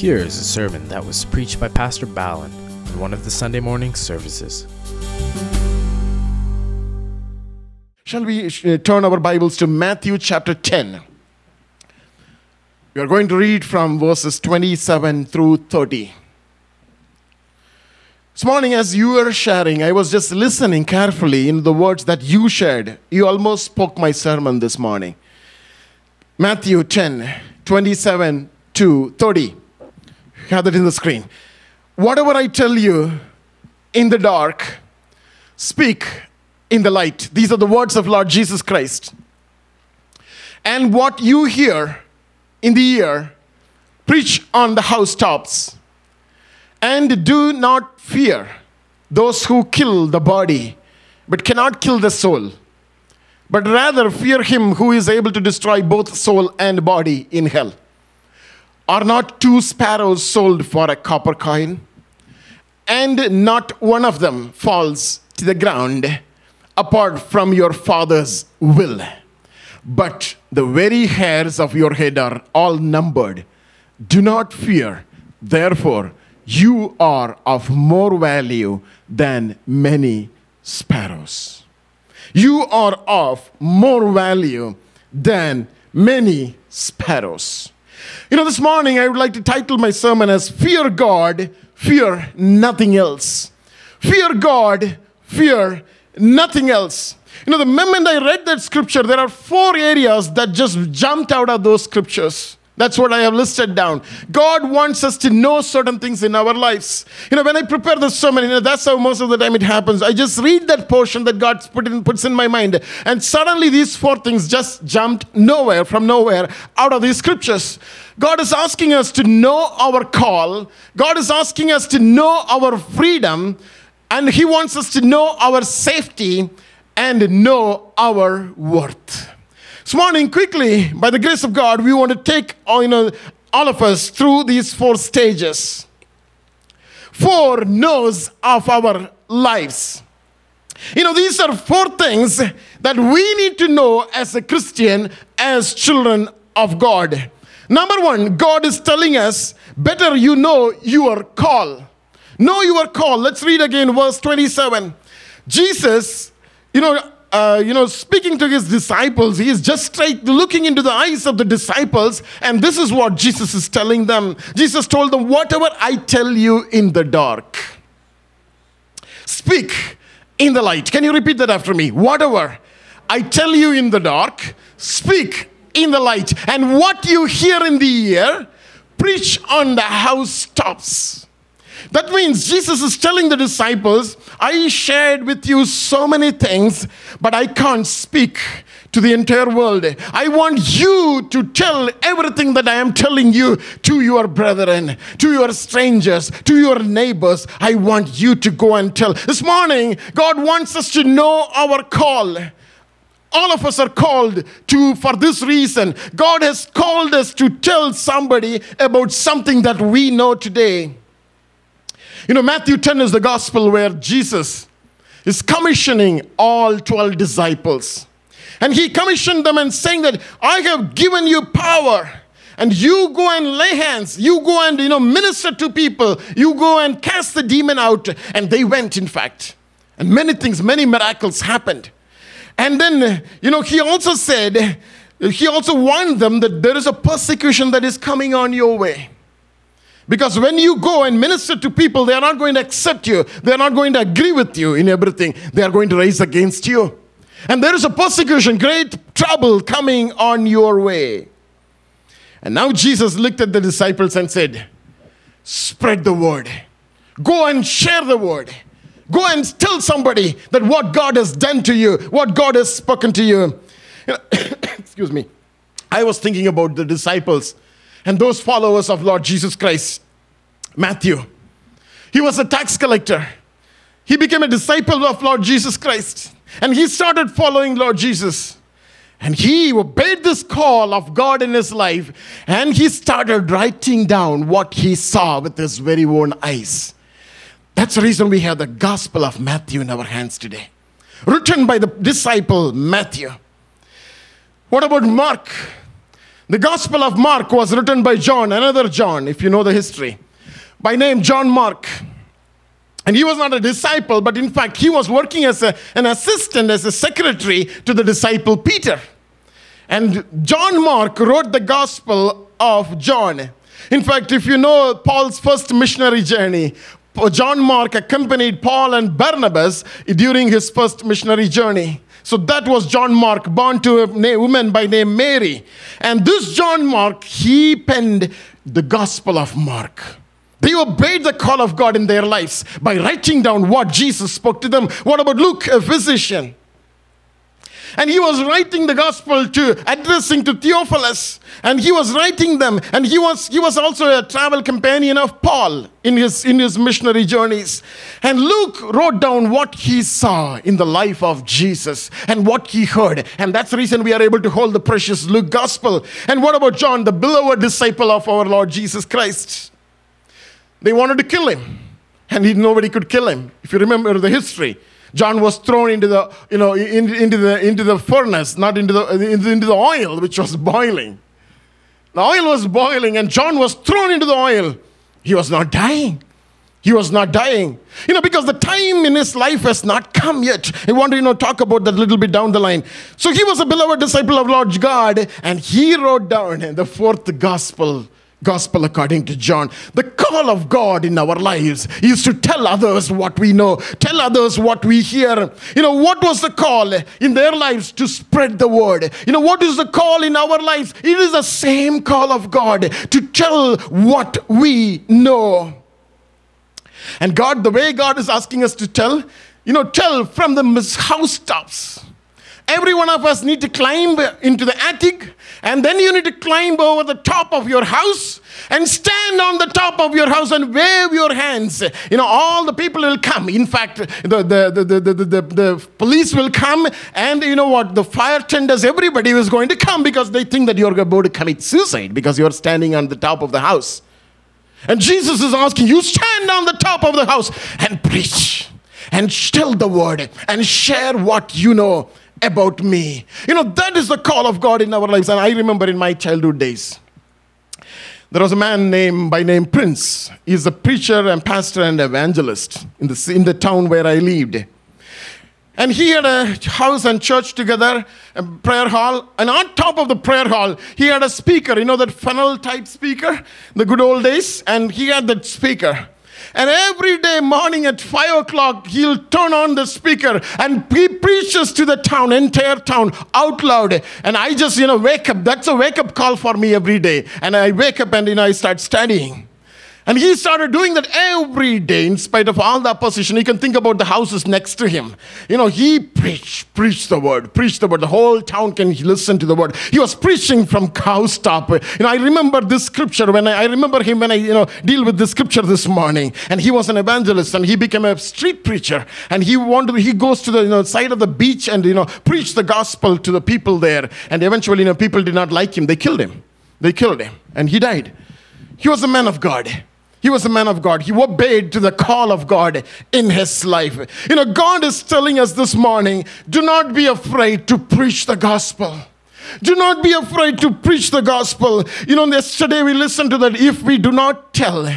Here is a sermon that was preached by Pastor Ballin in one of the Sunday morning services. Shall we uh, turn our Bibles to Matthew chapter 10? We are going to read from verses 27 through 30. This morning, as you were sharing, I was just listening carefully in the words that you shared. You almost spoke my sermon this morning. Matthew 10, 27 to 30. Have that in the screen. Whatever I tell you in the dark, speak in the light. These are the words of Lord Jesus Christ. And what you hear in the ear, preach on the housetops. And do not fear those who kill the body, but cannot kill the soul. But rather fear him who is able to destroy both soul and body in hell. Are not two sparrows sold for a copper coin? And not one of them falls to the ground apart from your Father's will. But the very hairs of your head are all numbered. Do not fear, therefore, you are of more value than many sparrows. You are of more value than many sparrows. You know, this morning I would like to title my sermon as Fear God, Fear Nothing Else. Fear God, Fear Nothing Else. You know, the moment I read that scripture, there are four areas that just jumped out of those scriptures. That's what I have listed down. God wants us to know certain things in our lives. You know, when I prepare the sermon, you know, that's how most of the time it happens. I just read that portion that God put in, puts in my mind, and suddenly these four things just jumped nowhere, from nowhere, out of these scriptures. God is asking us to know our call. God is asking us to know our freedom, and He wants us to know our safety and know our worth. This morning, quickly, by the grace of God, we want to take all, you know, all of us through these four stages. Four knows of our lives. You know, these are four things that we need to know as a Christian, as children of God. Number one, God is telling us, better you know your call. Know your call. Let's read again verse 27. Jesus, you know, uh, you know, speaking to his disciples, he is just straight looking into the eyes of the disciples, and this is what Jesus is telling them. Jesus told them, Whatever I tell you in the dark, speak in the light. Can you repeat that after me? Whatever I tell you in the dark, speak in the light. And what you hear in the ear, preach on the housetops. That means Jesus is telling the disciples, I shared with you so many things, but I can't speak to the entire world. I want you to tell everything that I am telling you to your brethren, to your strangers, to your neighbors. I want you to go and tell. This morning, God wants us to know our call. All of us are called to, for this reason. God has called us to tell somebody about something that we know today. You know, Matthew 10 is the gospel where Jesus is commissioning all 12 disciples. And he commissioned them and saying that I have given you power and you go and lay hands. You go and you know minister to people. You go and cast the demon out. And they went in fact. And many things many miracles happened. And then you know he also said he also warned them that there is a persecution that is coming on your way because when you go and minister to people, they are not going to accept you. They are not going to agree with you in everything. They are going to raise against you. And there is a persecution, great trouble coming on your way. And now Jesus looked at the disciples and said, Spread the word. Go and share the word. Go and tell somebody that what God has done to you, what God has spoken to you. you know, excuse me. I was thinking about the disciples and those followers of Lord Jesus Christ. Matthew, he was a tax collector. He became a disciple of Lord Jesus Christ. And he started following Lord Jesus. And he obeyed this call of God in his life. And he started writing down what he saw with his very own eyes. That's the reason we have the Gospel of Matthew in our hands today, written by the disciple Matthew. What about Mark? The Gospel of Mark was written by John, another John, if you know the history, by name John Mark. And he was not a disciple, but in fact, he was working as a, an assistant, as a secretary to the disciple Peter. And John Mark wrote the Gospel of John. In fact, if you know Paul's first missionary journey, John Mark accompanied Paul and Barnabas during his first missionary journey. So that was John Mark, born to a woman by name Mary. And this John Mark, he penned the Gospel of Mark. They obeyed the call of God in their lives by writing down what Jesus spoke to them. What about Luke, a physician? And he was writing the gospel to addressing to Theophilus. And he was writing them. And he was, he was also a travel companion of Paul in his, in his missionary journeys. And Luke wrote down what he saw in the life of Jesus and what he heard. And that's the reason we are able to hold the precious Luke gospel. And what about John, the beloved disciple of our Lord Jesus Christ? They wanted to kill him. And he, nobody could kill him. If you remember the history, John was thrown into the, you know, in, into, the, into the furnace, not into the, into the oil, which was boiling. The oil was boiling, and John was thrown into the oil. He was not dying. He was not dying. You know, because the time in his life has not come yet. I want to, you know, talk about that a little bit down the line. So he was a beloved disciple of Lord God, and he wrote down the fourth gospel Gospel according to John. The call of God in our lives is to tell others what we know, tell others what we hear. You know, what was the call in their lives to spread the word? You know, what is the call in our lives? It is the same call of God to tell what we know. And God, the way God is asking us to tell, you know, tell from the housetops. Every one of us need to climb into the attic and then you need to climb over the top of your house and stand on the top of your house and wave your hands. You know, all the people will come. In fact, the, the, the, the, the, the, police will come, and you know what? The fire tenders, everybody is going to come because they think that you're about to commit suicide because you're standing on the top of the house. And Jesus is asking you, stand on the top of the house and preach and tell the word and share what you know about me. You know, that is the call of God in our lives. And I remember in my childhood days, there was a man named by name Prince. He's a preacher and pastor and evangelist in the, in the town where I lived. And he had a house and church together, a prayer hall. And on top of the prayer hall, he had a speaker, you know, that funnel type speaker, the good old days. And he had that speaker. And every day morning at five o'clock, he'll turn on the speaker and he preaches to the town, entire town, out loud. And I just, you know, wake up. That's a wake up call for me every day. And I wake up and, you know, I start studying. And he started doing that every day in spite of all the opposition. You can think about the houses next to him. You know, he preached, preached the word, preached the word. The whole town can listen to the word. He was preaching from Cowstop. You know, I remember this scripture when I, I remember him when I, you know, deal with this scripture this morning. And he was an evangelist and he became a street preacher. And he wanted, he goes to the you know, side of the beach and, you know, preach the gospel to the people there. And eventually, you know, people did not like him. They killed him. They killed him. And he died. He was a man of God. He was a man of God. He obeyed to the call of God in his life. You know, God is telling us this morning do not be afraid to preach the gospel. Do not be afraid to preach the gospel. You know, yesterday we listened to that if we do not tell,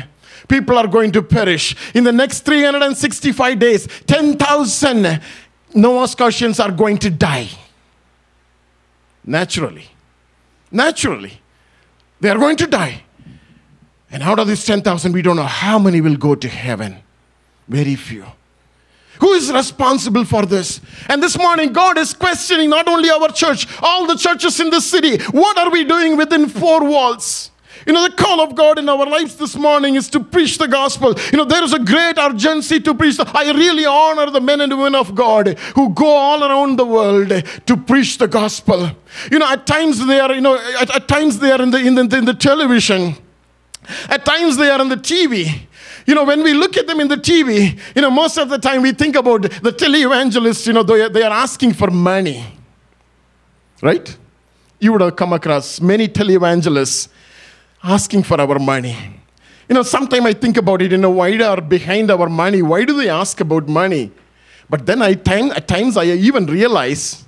people are going to perish. In the next 365 days, 10,000 Nova Scotians are going to die. Naturally. Naturally. They are going to die. And out of these 10,000, we don't know how many will go to heaven. Very few. Who is responsible for this? And this morning, God is questioning not only our church, all the churches in the city. What are we doing within four walls? You know, the call of God in our lives this morning is to preach the gospel. You know, there is a great urgency to preach. I really honor the men and women of God who go all around the world to preach the gospel. You know, at times they are, you know, at, at times they are in the, in the, in the television. At times they are on the TV. You know, when we look at them in the TV, you know, most of the time we think about the televangelists, you know, they, they are asking for money. Right? You would have come across many televangelists asking for our money. You know, sometimes I think about it, you know, why are behind our money? Why do they ask about money? But then I time, at times I even realize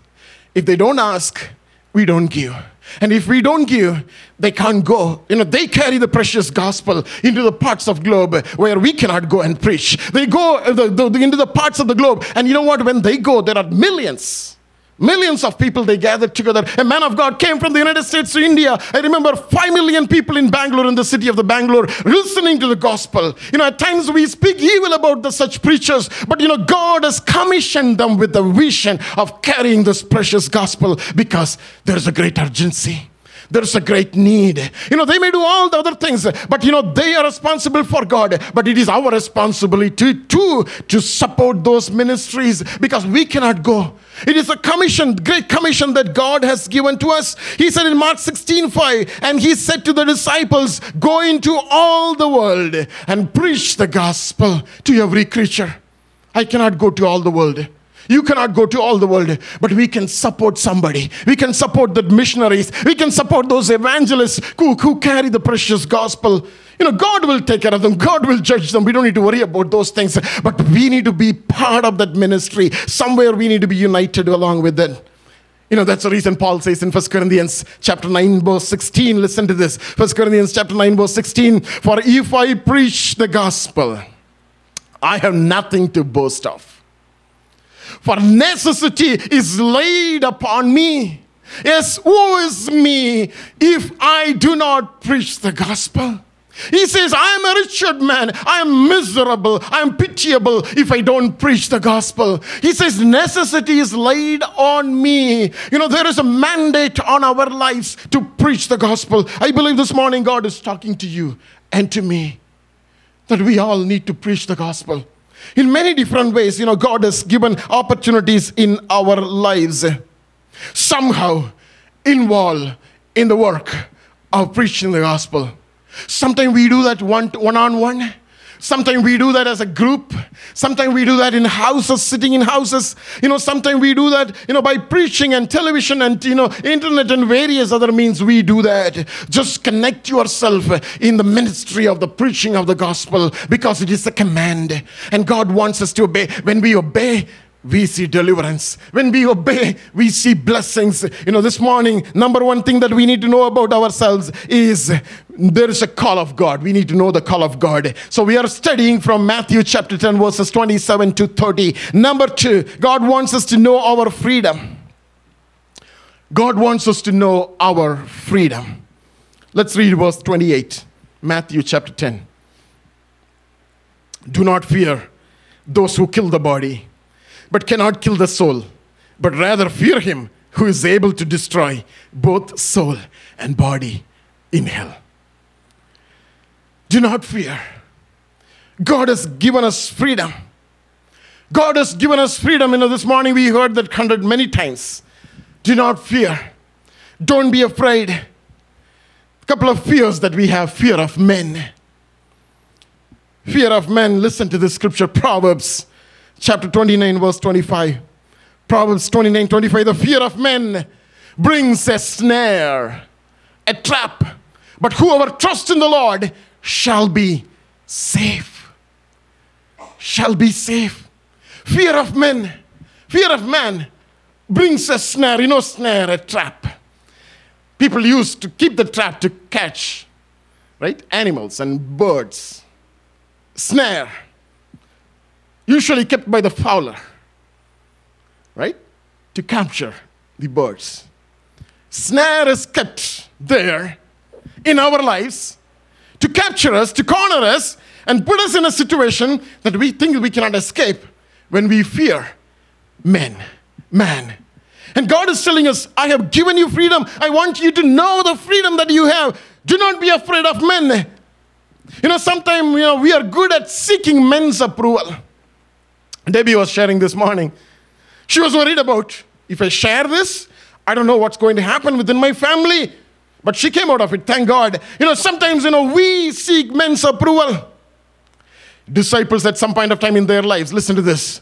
if they don't ask, we don't give. And if we don't give, they can't go. You know, they carry the precious gospel into the parts of globe where we cannot go and preach. They go uh, into the parts of the globe. And you know what? When they go, there are millions. Millions of people they gathered together. A man of God came from the United States to India. I remember 5 million people in Bangalore, in the city of the Bangalore, listening to the gospel. You know, at times we speak evil about the such preachers, but you know, God has commissioned them with the vision of carrying this precious gospel because there's a great urgency. There's a great need. You know, they may do all the other things, but you know, they are responsible for God. But it is our responsibility too to support those ministries because we cannot go. It is a commission, great commission that God has given to us. He said in Mark 16 5, and he said to the disciples, Go into all the world and preach the gospel to every creature. I cannot go to all the world. You cannot go to all the world, but we can support somebody. We can support the missionaries. We can support those evangelists who, who carry the precious gospel. You know, God will take care of them. God will judge them. We don't need to worry about those things. But we need to be part of that ministry. Somewhere we need to be united along with it. You know, that's the reason Paul says in 1 Corinthians chapter 9, verse 16. Listen to this. 1 Corinthians chapter 9, verse 16. For if I preach the gospel, I have nothing to boast of for necessity is laid upon me. Yes, woe is me if I do not preach the gospel. He says, I am a wretched man. I am miserable. I am pitiable if I don't preach the gospel. He says, necessity is laid on me. You know, there is a mandate on our lives to preach the gospel. I believe this morning God is talking to you and to me that we all need to preach the gospel in many different ways, you know, God has given opportunities in our lives. Somehow involved in the work of preaching the gospel. Sometimes we do that one on one. Sometimes we do that as a group. Sometimes we do that in houses, sitting in houses. You know, sometimes we do that, you know, by preaching and television and, you know, internet and various other means we do that. Just connect yourself in the ministry of the preaching of the gospel because it is a command. And God wants us to obey. When we obey, we see deliverance. When we obey, we see blessings. You know, this morning, number one thing that we need to know about ourselves is there is a call of God. We need to know the call of God. So we are studying from Matthew chapter 10, verses 27 to 30. Number two, God wants us to know our freedom. God wants us to know our freedom. Let's read verse 28, Matthew chapter 10. Do not fear those who kill the body but cannot kill the soul, but rather fear him who is able to destroy both soul and body in hell. Do not fear. God has given us freedom. God has given us freedom. You know, this morning we heard that hundred many times. Do not fear. Don't be afraid. A couple of fears that we have fear of men. Fear of men. Listen to the scripture, Proverbs chapter 29, verse 25. Proverbs 29, 25. The fear of men brings a snare, a trap. But whoever trusts in the Lord shall be safe. Shall be safe. Fear of men, fear of man brings a snare, you know, snare, a trap. People used to keep the trap to catch, right? Animals and birds. Snare usually kept by the fowler, right? To capture the birds. Snare is kept there in our lives to capture us, to corner us, and put us in a situation that we think we cannot escape when we fear men, man. And God is telling us, I have given you freedom. I want you to know the freedom that you have. Do not be afraid of men. You know, sometimes you know, we are good at seeking men's approval. Debbie was sharing this morning. She was worried about if I share this, I don't know what's going to happen within my family. But she came out of it, thank God. You know, sometimes, you know, we seek men's approval. Disciples at some point of time in their lives, listen to this.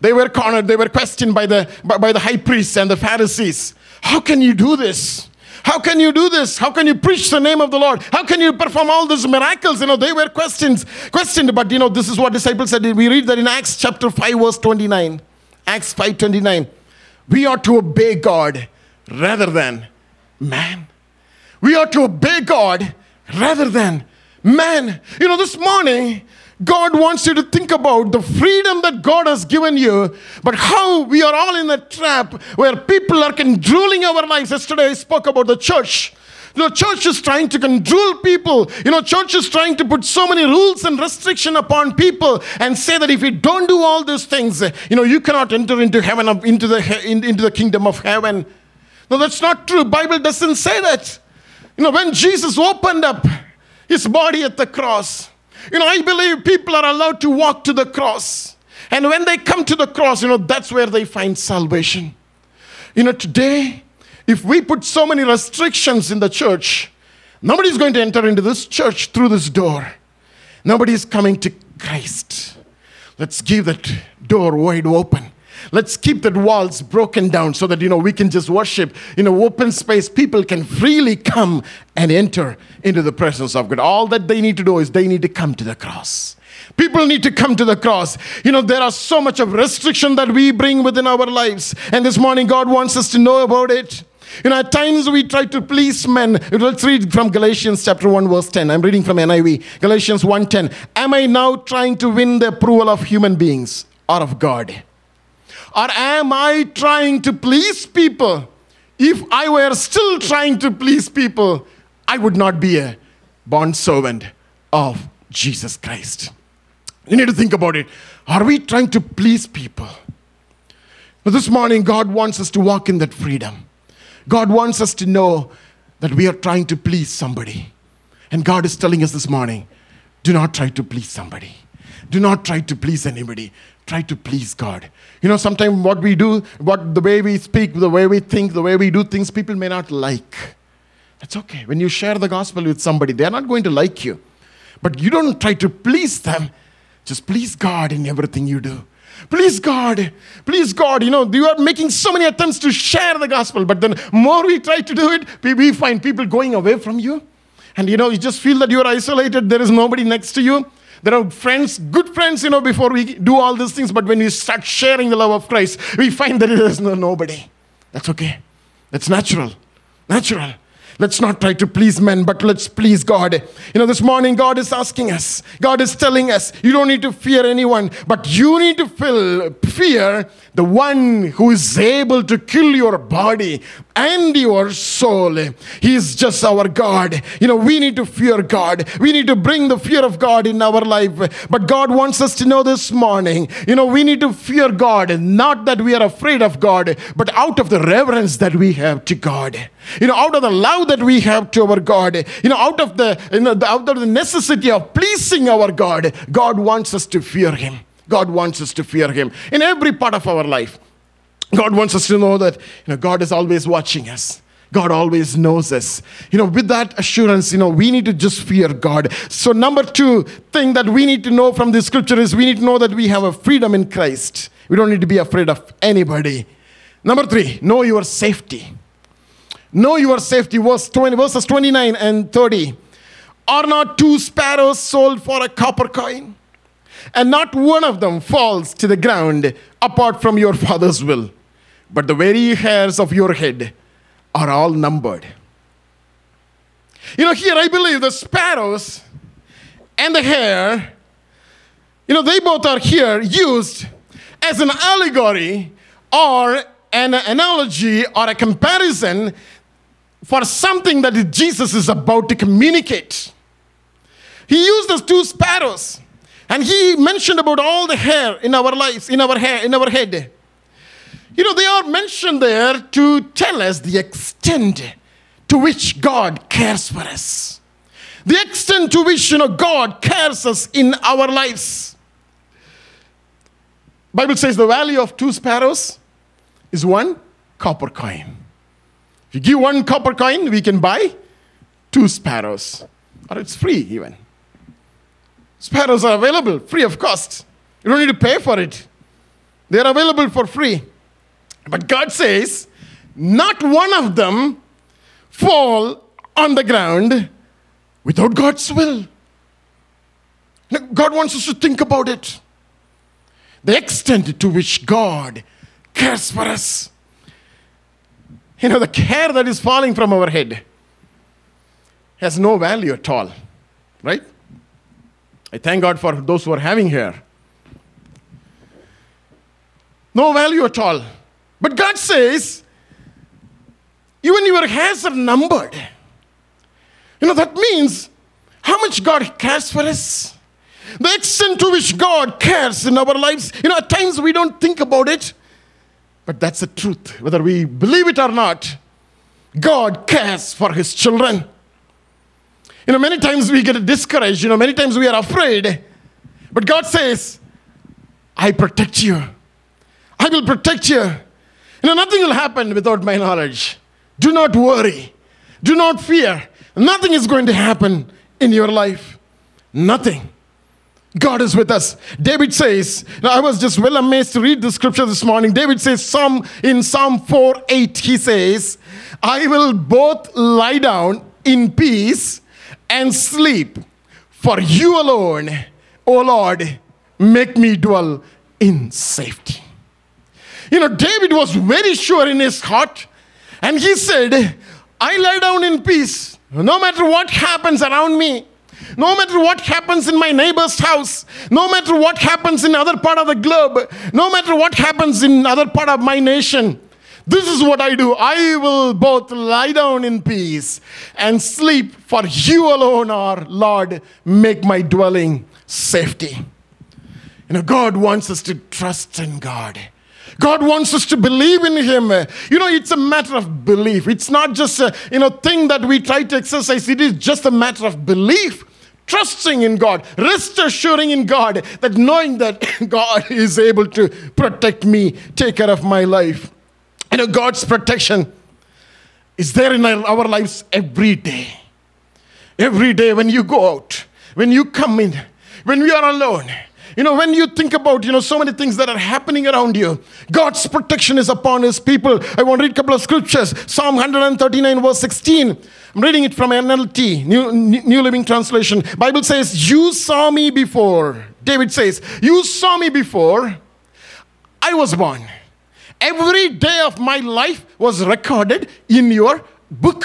They were cornered, they were questioned by the, by, by the high priests and the Pharisees. How can you do this? How can you do this? How can you preach the name of the Lord? How can you perform all these miracles? You know, they were questions, questioned, but you know, this is what disciples said. We read that in Acts chapter 5, verse 29. Acts 5 29. We ought to obey God rather than man. We are to obey God rather than man. You know, this morning, God wants you to think about the freedom that God has given you, but how we are all in a trap where people are controlling our lives. Yesterday, I spoke about the church. You know, church is trying to control people. You know, church is trying to put so many rules and restriction upon people and say that if you don't do all these things, you know, you cannot enter into heaven, into the, into the kingdom of heaven. No, that's not true. Bible doesn't say that. You know, when Jesus opened up his body at the cross, you know, I believe people are allowed to walk to the cross. And when they come to the cross, you know, that's where they find salvation. You know, today, if we put so many restrictions in the church, nobody's going to enter into this church through this door. Nobody's coming to Christ. Let's give that door wide open. Let's keep the walls broken down so that you know we can just worship in an open space. People can freely come and enter into the presence of God. All that they need to do is they need to come to the cross. People need to come to the cross. You know, there are so much of restriction that we bring within our lives. And this morning, God wants us to know about it. You know, at times we try to please men. Let's read from Galatians chapter 1, verse 10. I'm reading from NIV. Galatians 1:10. Am I now trying to win the approval of human beings or of God? Or am I trying to please people? If I were still trying to please people, I would not be a bond servant of Jesus Christ. You need to think about it. Are we trying to please people? Now, this morning, God wants us to walk in that freedom. God wants us to know that we are trying to please somebody. And God is telling us this morning do not try to please somebody. Do not try to please anybody. Try to please God. You know, sometimes what we do, what the way we speak, the way we think, the way we do things, people may not like. That's okay. When you share the gospel with somebody, they're not going to like you. But you don't try to please them. Just please God in everything you do. Please God, please God. You know, you are making so many attempts to share the gospel, but then more we try to do it, we find people going away from you. And you know, you just feel that you're isolated, there is nobody next to you. There are friends, good friends, you know, before we do all these things, but when we start sharing the love of Christ, we find that there is no nobody. That's okay. That's natural. Natural. Let's not try to please men, but let's please God. You know, this morning God is asking us, God is telling us, you don't need to fear anyone, but you need to feel, fear the one who is able to kill your body and your soul. He is just our God. You know, we need to fear God. We need to bring the fear of God in our life. But God wants us to know this morning, you know, we need to fear God, not that we are afraid of God, but out of the reverence that we have to God. You know, out of the love that we have to our God, you know, out of the, you know, out of the necessity of pleasing our God, God wants us to fear Him. God wants us to fear Him in every part of our life. God wants us to know that you know, God is always watching us. God always knows us. You know, with that assurance, you know, we need to just fear God. So, number two thing that we need to know from the scripture is we need to know that we have a freedom in Christ. We don't need to be afraid of anybody. Number three, know your safety. Know your safety. Verse 20, verses 29 and 30. Are not two sparrows sold for a copper coin? And not one of them falls to the ground apart from your Father's will. But the very hairs of your head are all numbered. You know, here I believe the sparrows and the hair, you know, they both are here used as an allegory or an analogy or a comparison for something that Jesus is about to communicate. He used those two sparrows and he mentioned about all the hair in our lives, in our hair, in our head. You know, they are mentioned there to tell us the extent to which God cares for us. The extent to which you know God cares us in our lives. Bible says the value of two sparrows is one copper coin. If you give one copper coin, we can buy two sparrows. Or it's free even. Sparrows are available free of cost. You don't need to pay for it. They're available for free. But God says, not one of them fall on the ground without God's will. God wants us to think about it. The extent to which God cares for us. You know, the hair that is falling from our head has no value at all, right? I thank God for those who are having hair. No value at all. But God says, even your hairs are numbered. You know, that means how much God cares for us. The extent to which God cares in our lives. You know, at times we don't think about it, but that's the truth. Whether we believe it or not, God cares for His children. You know, many times we get discouraged, you know, many times we are afraid, but God says, I protect you. I will protect you. You know, nothing will happen without my knowledge. Do not worry. Do not fear. Nothing is going to happen in your life. Nothing. God is with us. David says, now I was just well amazed to read the scripture this morning. David says, Psalm in Psalm 4 8, he says, I will both lie down in peace and sleep. For you alone, O Lord, make me dwell in safety. You know, David was very sure in his heart, and he said, I lie down in peace. No matter what happens around me, no matter what happens in my neighbor's house, no matter what happens in other part of the globe, no matter what happens in other part of my nation, this is what I do. I will both lie down in peace and sleep, for you alone are, Lord, make my dwelling safety. You know, God wants us to trust in God. God wants us to believe in Him. You know, it's a matter of belief. It's not just a you know thing that we try to exercise. It is just a matter of belief, trusting in God, rest assuring in God that knowing that God is able to protect me, take care of my life. You know, God's protection is there in our, lives every day. Every day when you go out, when you come in, when we are alone you know, when you think about, you know, so many things that are happening around you, God's protection is upon his people. I want to read a couple of scriptures. Psalm 139, verse 16. I'm reading it from NLT, New, New Living Translation. Bible says, You saw me before. David says, You saw me before I was born. Every day of my life was recorded in your book.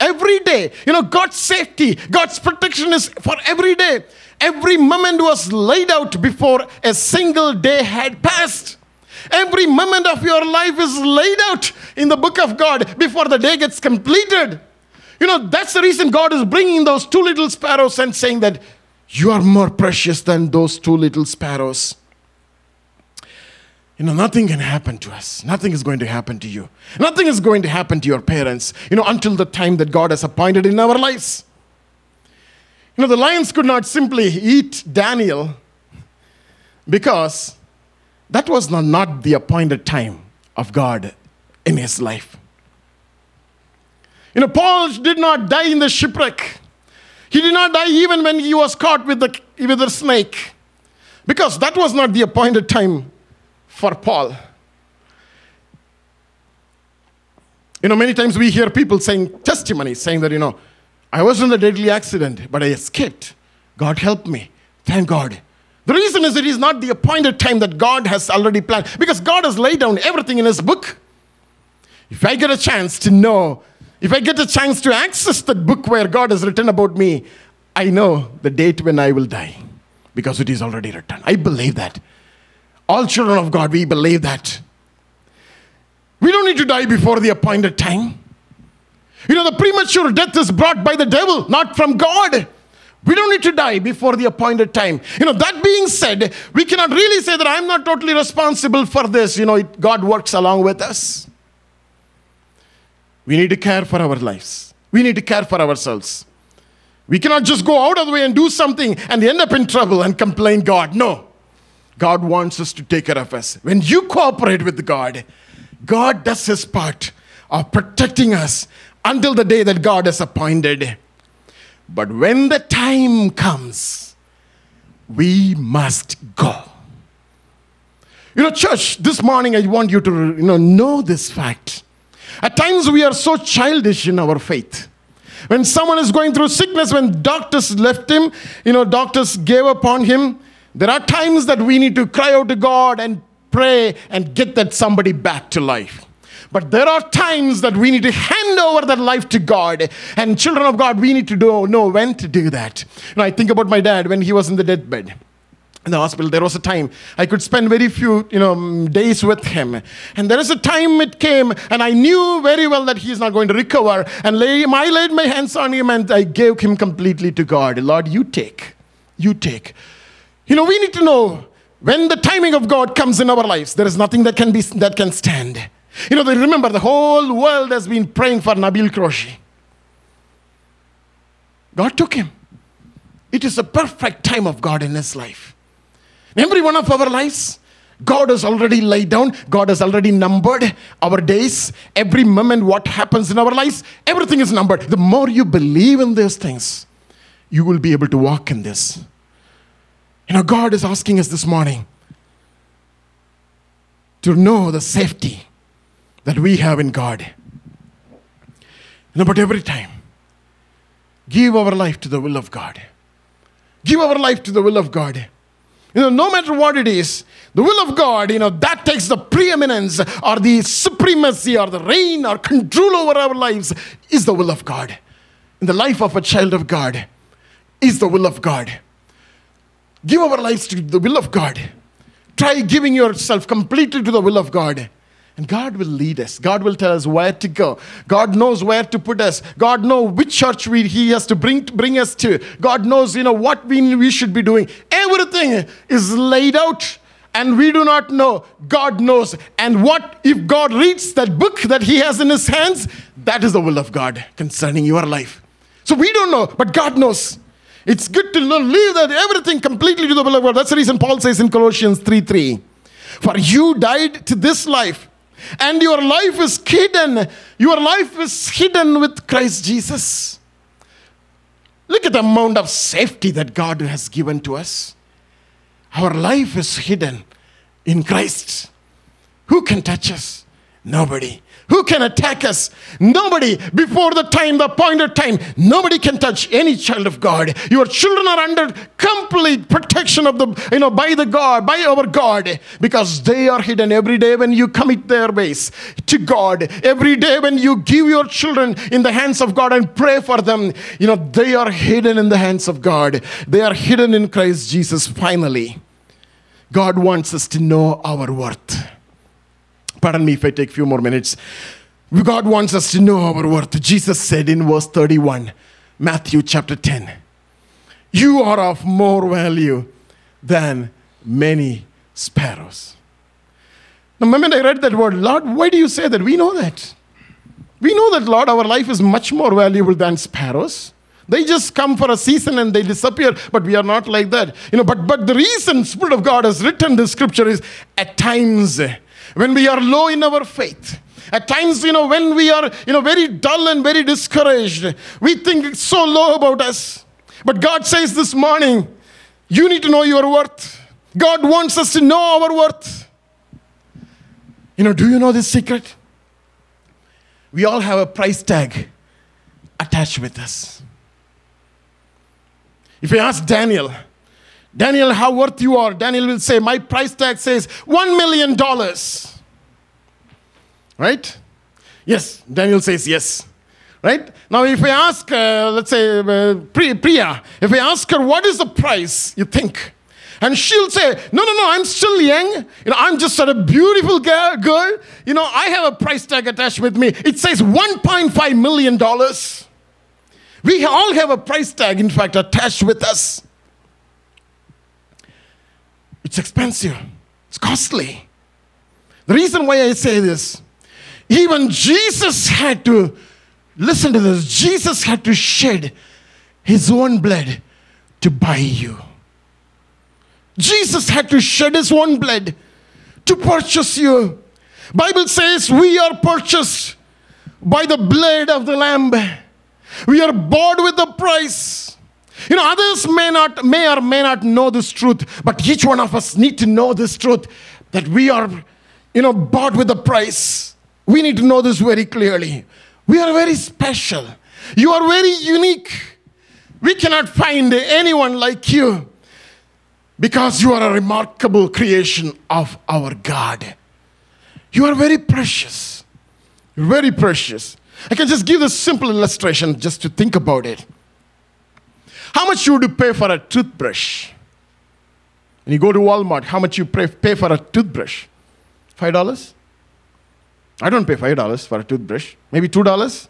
Every day. You know, God's safety, God's protection is for every day. Every moment was laid out before a single day had passed. Every moment of your life is laid out in the book of God before the day gets completed. You know, that's the reason God is bringing those two little sparrows and saying that you are more precious than those two little sparrows. You know, nothing can happen to us. Nothing is going to happen to you. Nothing is going to happen to your parents, you know, until the time that God has appointed in our lives. You know, the lions could not simply eat Daniel because that was not, not the appointed time of God in his life. You know, Paul did not die in the shipwreck. He did not die even when he was caught with the, with the snake because that was not the appointed time for Paul. You know, many times we hear people saying testimonies saying that, you know, I was in a deadly accident, but I escaped. God helped me. Thank God. The reason is it is not the appointed time that God has already planned because God has laid down everything in His book. If I get a chance to know, if I get a chance to access that book where God has written about me, I know the date when I will die because it is already written. I believe that. All children of God, we believe that. We don't need to die before the appointed time. You know, the premature death is brought by the devil, not from God. We don't need to die before the appointed time. You know, that being said, we cannot really say that I'm not totally responsible for this. You know, it, God works along with us. We need to care for our lives, we need to care for ourselves. We cannot just go out of the way and do something and end up in trouble and complain God. No. God wants us to take care of us. When you cooperate with God, God does his part of protecting us until the day that God has appointed. But when the time comes, we must go. You know, church, this morning I want you to you know, know this fact. At times we are so childish in our faith. When someone is going through sickness, when doctors left him, you know, doctors gave up on him, there are times that we need to cry out to God and pray and get that somebody back to life. But there are times that we need to hand over that life to God. And children of God, we need to know when to do that. You know, I think about my dad when he was in the deathbed in the hospital there was a time i could spend very few you know mm, days with him and there is a time it came and i knew very well that he is not going to recover and lay, i laid my hands on him and i gave him completely to god lord you take you take you know we need to know when the timing of god comes in our lives there is nothing that can be that can stand you know remember the whole world has been praying for nabil Qureshi. god took him it is a perfect time of god in his life Every one of our lives, God has already laid down, God has already numbered our days. Every moment, what happens in our lives, everything is numbered. The more you believe in these things, you will be able to walk in this. You know, God is asking us this morning to know the safety that we have in God. You know, but every time, give our life to the will of God. Give our life to the will of God. You know, no matter what it is, the will of God, you know, that takes the preeminence or the supremacy or the reign or control over our lives is the will of God. In the life of a child of God is the will of God. Give our lives to the will of God. Try giving yourself completely to the will of God. And God will lead us. God will tell us where to go. God knows where to put us. God knows which church we, He has to bring, bring us to. God knows, you know, what we, we should be doing. Everything is laid out and we do not know. God knows. And what if God reads that book that He has in His hands? That is the will of God concerning your life. So we don't know, but God knows. It's good to leave that everything completely to the will of God. That's the reason Paul says in Colossians 3 3. For you died to this life and your life is hidden. Your life is hidden with Christ Jesus. Look at the amount of safety that God has given to us. Our life is hidden in Christ. Who can touch us? Nobody. Who can attack us? Nobody. Before the time, the appointed time, nobody can touch any child of God. Your children are under complete protection of the, you know, by the God, by our God, because they are hidden every day when you commit their ways to God. Every day when you give your children in the hands of God and pray for them, you know, they are hidden in the hands of God. They are hidden in Christ Jesus finally. God wants us to know our worth. Pardon me if I take a few more minutes. God wants us to know our worth. Jesus said in verse 31, Matthew chapter 10, You are of more value than many sparrows. The moment I read that word, Lord, why do you say that? We know that. We know that, Lord, our life is much more valuable than sparrows. They just come for a season and they disappear, but we are not like that. You know, but but the reason Spirit of God has written this scripture is at times when we are low in our faith, at times, you know, when we are, you know, very dull and very discouraged, we think it's so low about us. But God says this morning, you need to know your worth. God wants us to know our worth. You know, do you know this secret? We all have a price tag attached with us. If you ask Daniel, Daniel, how worth you are, Daniel will say, My price tag says $1 million. Right? Yes, Daniel says yes. Right? Now, if we ask, uh, let's say, uh, Priya, if we ask her, what is the price you think? And she'll say, no, no, no, I'm still young. You know, I'm just a beautiful girl, girl. You know, I have a price tag attached with me. It says $1.5 million. We all have a price tag, in fact, attached with us. It's expensive, it's costly. The reason why I say this, even Jesus had to, listen to this, Jesus had to shed his own blood to buy you. Jesus had to shed his own blood to purchase you. Bible says we are purchased by the blood of the lamb. We are bought with a price. You know, others may not, may or may not know this truth, but each one of us need to know this truth that we are, you know, bought with a price. We need to know this very clearly. We are very special. You are very unique. We cannot find anyone like you because you are a remarkable creation of our God. You are very precious. Very precious. I can just give this simple illustration just to think about it. How much would you pay for a toothbrush? When you go to Walmart, how much you pay for a toothbrush? Five dollars? I don't pay five dollars for a toothbrush. Maybe two dollars.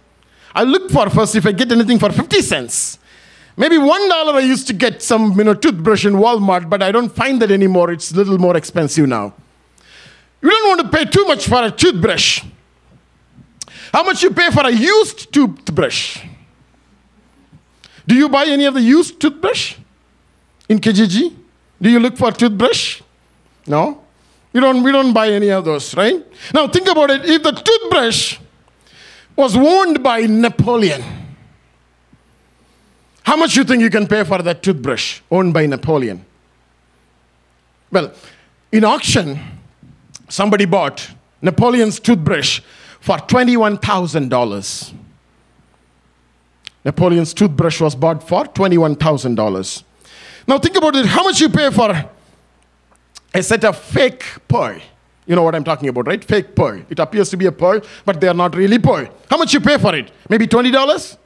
I look for first if I get anything for fifty cents. Maybe one dollar I used to get some you know toothbrush in Walmart, but I don't find that anymore. It's a little more expensive now. You don't want to pay too much for a toothbrush. How much you pay for a used toothbrush? Do you buy any of the used toothbrush in Kijiji? Do you look for toothbrush? No. You don't, we don't buy any of those, right? Now think about it. If the toothbrush was owned by Napoleon, how much you think you can pay for that toothbrush owned by Napoleon? Well, in auction, somebody bought Napoleon's toothbrush for $21,000. Napoleon's toothbrush was bought for $21,000. Now think about it. How much you pay for a set of fake pearl? You know what I'm talking about, right? Fake pearl. It appears to be a pearl, but they are not really pearl. How much you pay for it? Maybe $20?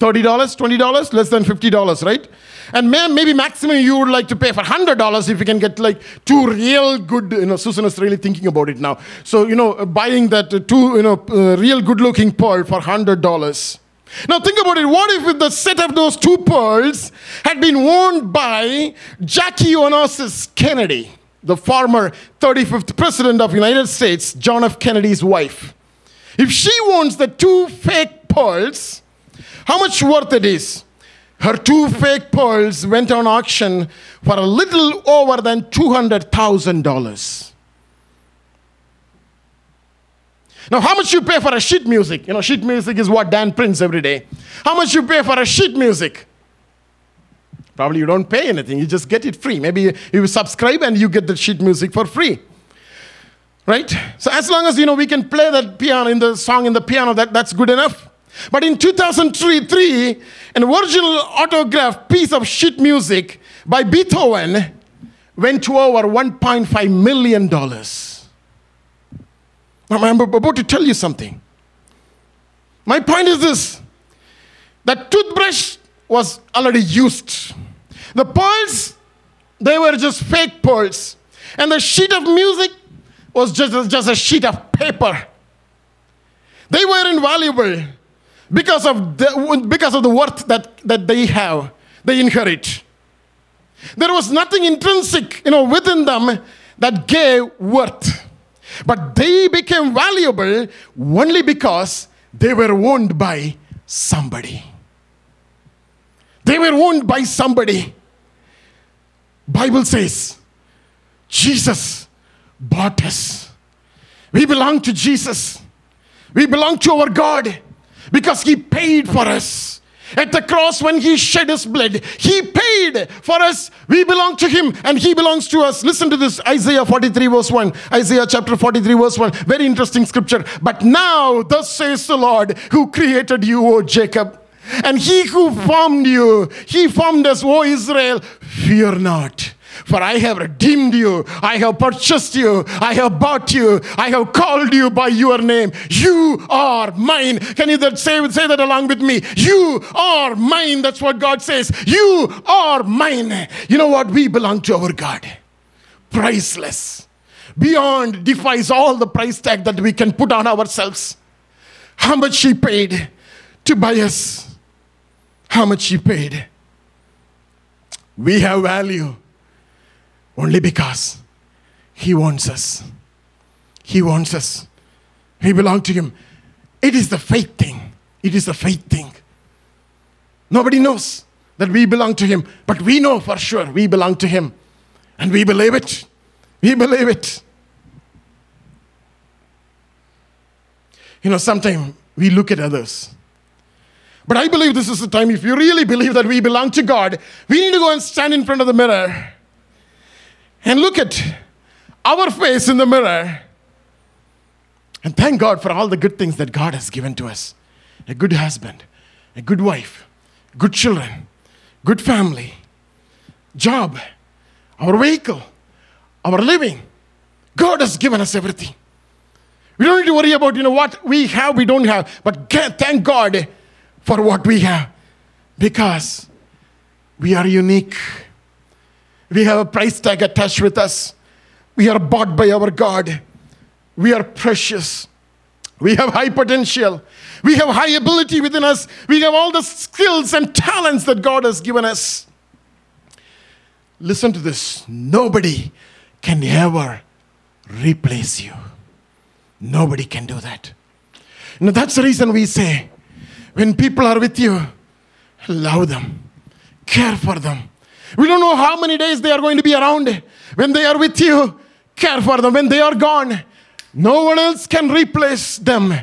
$30, $20, less than $50, right? And maybe maximum you would like to pay for $100 if you can get like two real good, you know, Susan is really thinking about it now. So, you know, buying that two, you know, uh, real good looking pearl for $100. Now think about it. What if the set of those two pearls had been worn by Jackie Onassis Kennedy, the former 35th president of the United States, John F. Kennedy's wife? If she owns the two fake pearls, how much worth it is? Her two fake pearls went on auction for a little over than $200,000. Now, how much you pay for a sheet music? You know, sheet music is what Dan prints every day. How much you pay for a sheet music? Probably you don't pay anything, you just get it free. Maybe you subscribe and you get the sheet music for free. Right? So as long as you know we can play that piano in the song in the piano, that, that's good enough. But in 2003, an original autograph piece of sheet music by Beethoven went to over $1.5 million. I'm about to tell you something. My point is this that toothbrush was already used. The pearls, they were just fake pearls. And the sheet of music was just, just a sheet of paper. They were invaluable because of the, because of the worth that, that they have, they inherit. There was nothing intrinsic, you know, within them that gave worth. But they became valuable only because they were owned by somebody. They were owned by somebody. Bible says Jesus bought us. We belong to Jesus. We belong to our God because he paid for us. At the cross, when he shed his blood, he paid for us. We belong to him and he belongs to us. Listen to this Isaiah 43, verse 1. Isaiah chapter 43, verse 1. Very interesting scripture. But now, thus says the Lord, who created you, O Jacob. And he who formed you, he formed us, O Israel. Fear not. For I have redeemed you, I have purchased you, I have bought you, I have called you by your name. You are mine. Can you that say, say that along with me? You are mine. That's what God says. You are mine. You know what? We belong to our God. Priceless. Beyond, defies all the price tag that we can put on ourselves. How much He paid to buy us. How much He paid. We have value only because He wants us. He wants us. We belong to Him. It is the faith thing. It is the faith thing. Nobody knows that we belong to Him, but we know for sure we belong to Him. And we believe it. We believe it. You know, sometimes we look at others. But I believe this is the time, if you really believe that we belong to God, we need to go and stand in front of the mirror and look at our face in the mirror and thank God for all the good things that God has given to us a good husband, a good wife, good children, good family, job, our vehicle, our living. God has given us everything. We don't need to worry about, you know, what we have, we don't have. But thank God for what we have. Because we are unique. We have a price tag attached with us. We are bought by our God. We are precious. We have high potential. We have high ability within us. We have all the skills and talents that God has given us. Listen to this nobody can ever replace you. Nobody can do that. Now, that's the reason we say when people are with you, love them, care for them. We don't know how many days they are going to be around. When they are with you, care for them. When they are gone, no one else can replace them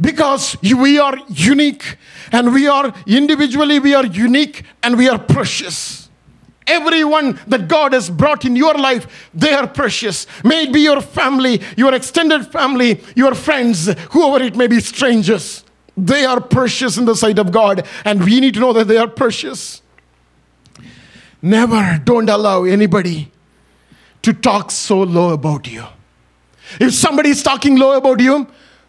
because we are unique and we are individually, we are unique and we are precious. Everyone that God has brought in your life, they are precious. May it be your family, your extended family, your friends, whoever it may be, strangers. They are precious in the sight of God, and we need to know that they are precious. Never, don't allow anybody to talk so low about you. If somebody is talking low about you,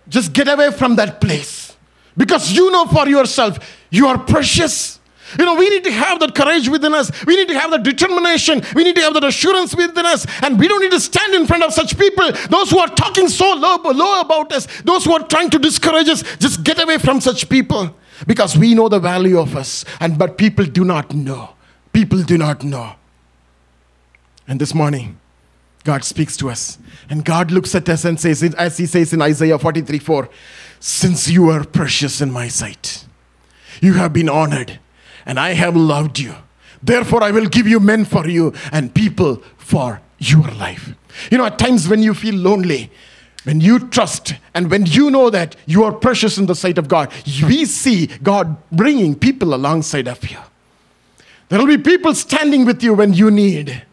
just get away from that place. Because you know for yourself, you are precious. You know, we need to have that courage within us. We need to have that determination. We need to have that assurance within us. And we don't need to stand in front of such people. Those who are talking so low, low about us, those who are trying to discourage us, just get away from such people. Because we know the value of us. And but people do not know. People do not know. And this morning, God speaks to us. And God looks at us and says, as He says in Isaiah 43 4, since you are precious in my sight, you have been honored, and I have loved you. Therefore, I will give you men for you and people for your life. You know, at times when you feel lonely, when you trust and when you know that you are precious in the sight of God, we see God bringing people alongside of you. There will be people standing with you when you need.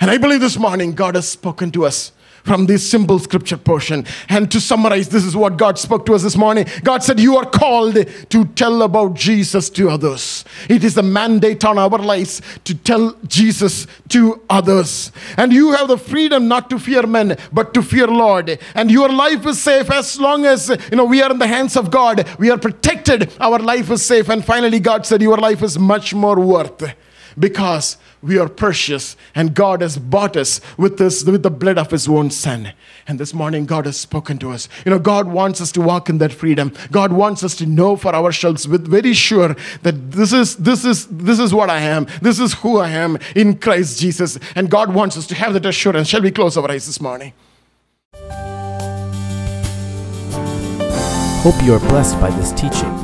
And I believe this morning God has spoken to us from this simple scripture portion. And to summarize, this is what God spoke to us this morning. God said, You are called to tell about Jesus to others. It is the mandate on our lives to tell Jesus to others. And you have the freedom not to fear men, but to fear Lord. And your life is safe as long as you know we are in the hands of God. We are protected. Our life is safe. And finally, God said, Your life is much more worth because we are precious and God has bought us with this with the blood of his own son. And this morning God has spoken to us. You know, God wants us to walk in that freedom. God wants us to know for ourselves with very sure that this is this is this is what I am. This is who I am in Christ Jesus. And God wants us to have that assurance. Shall we close our eyes this morning? Hope you are blessed by this teaching.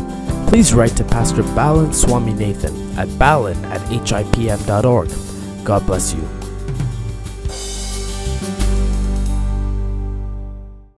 Please write to Pastor Balan Swami Nathan at balan at hipm.org. God bless you.